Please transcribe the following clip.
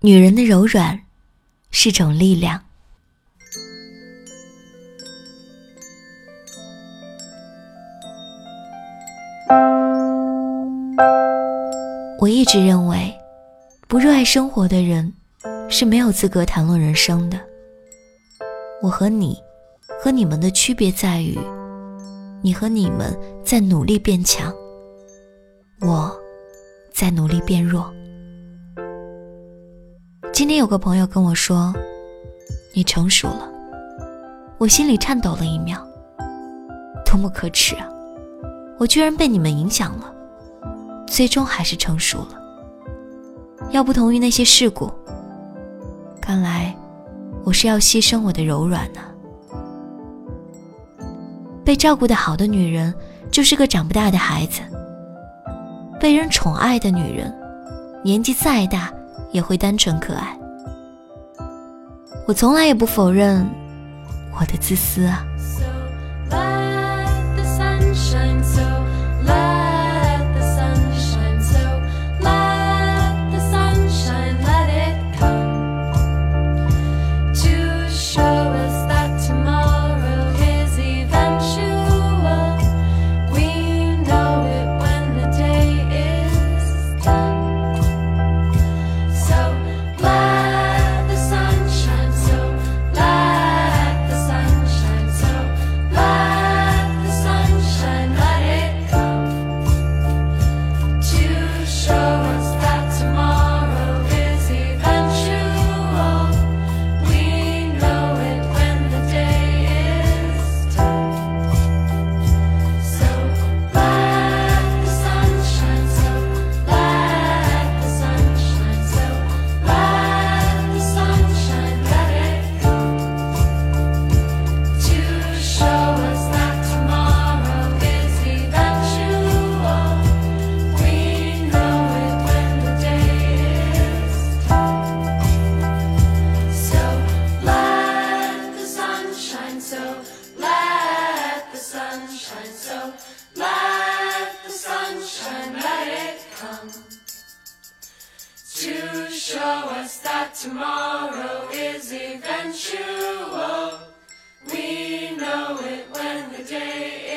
女人的柔软是种力量。我一直认为，不热爱生活的人是没有资格谈论人生的。我和你，和你们的区别在于，你和你们在努力变强，我在努力变弱。今天有个朋友跟我说：“你成熟了。”我心里颤抖了一秒，多么可耻啊！我居然被你们影响了，最终还是成熟了。要不同于那些事故，看来我是要牺牲我的柔软呢。被照顾的好的女人，就是个长不大的孩子；被人宠爱的女人，年纪再大。也会单纯可爱。我从来也不否认我的自私啊。sunshine, so let the sunshine, let it come to show us that tomorrow is eventual. We know it when the day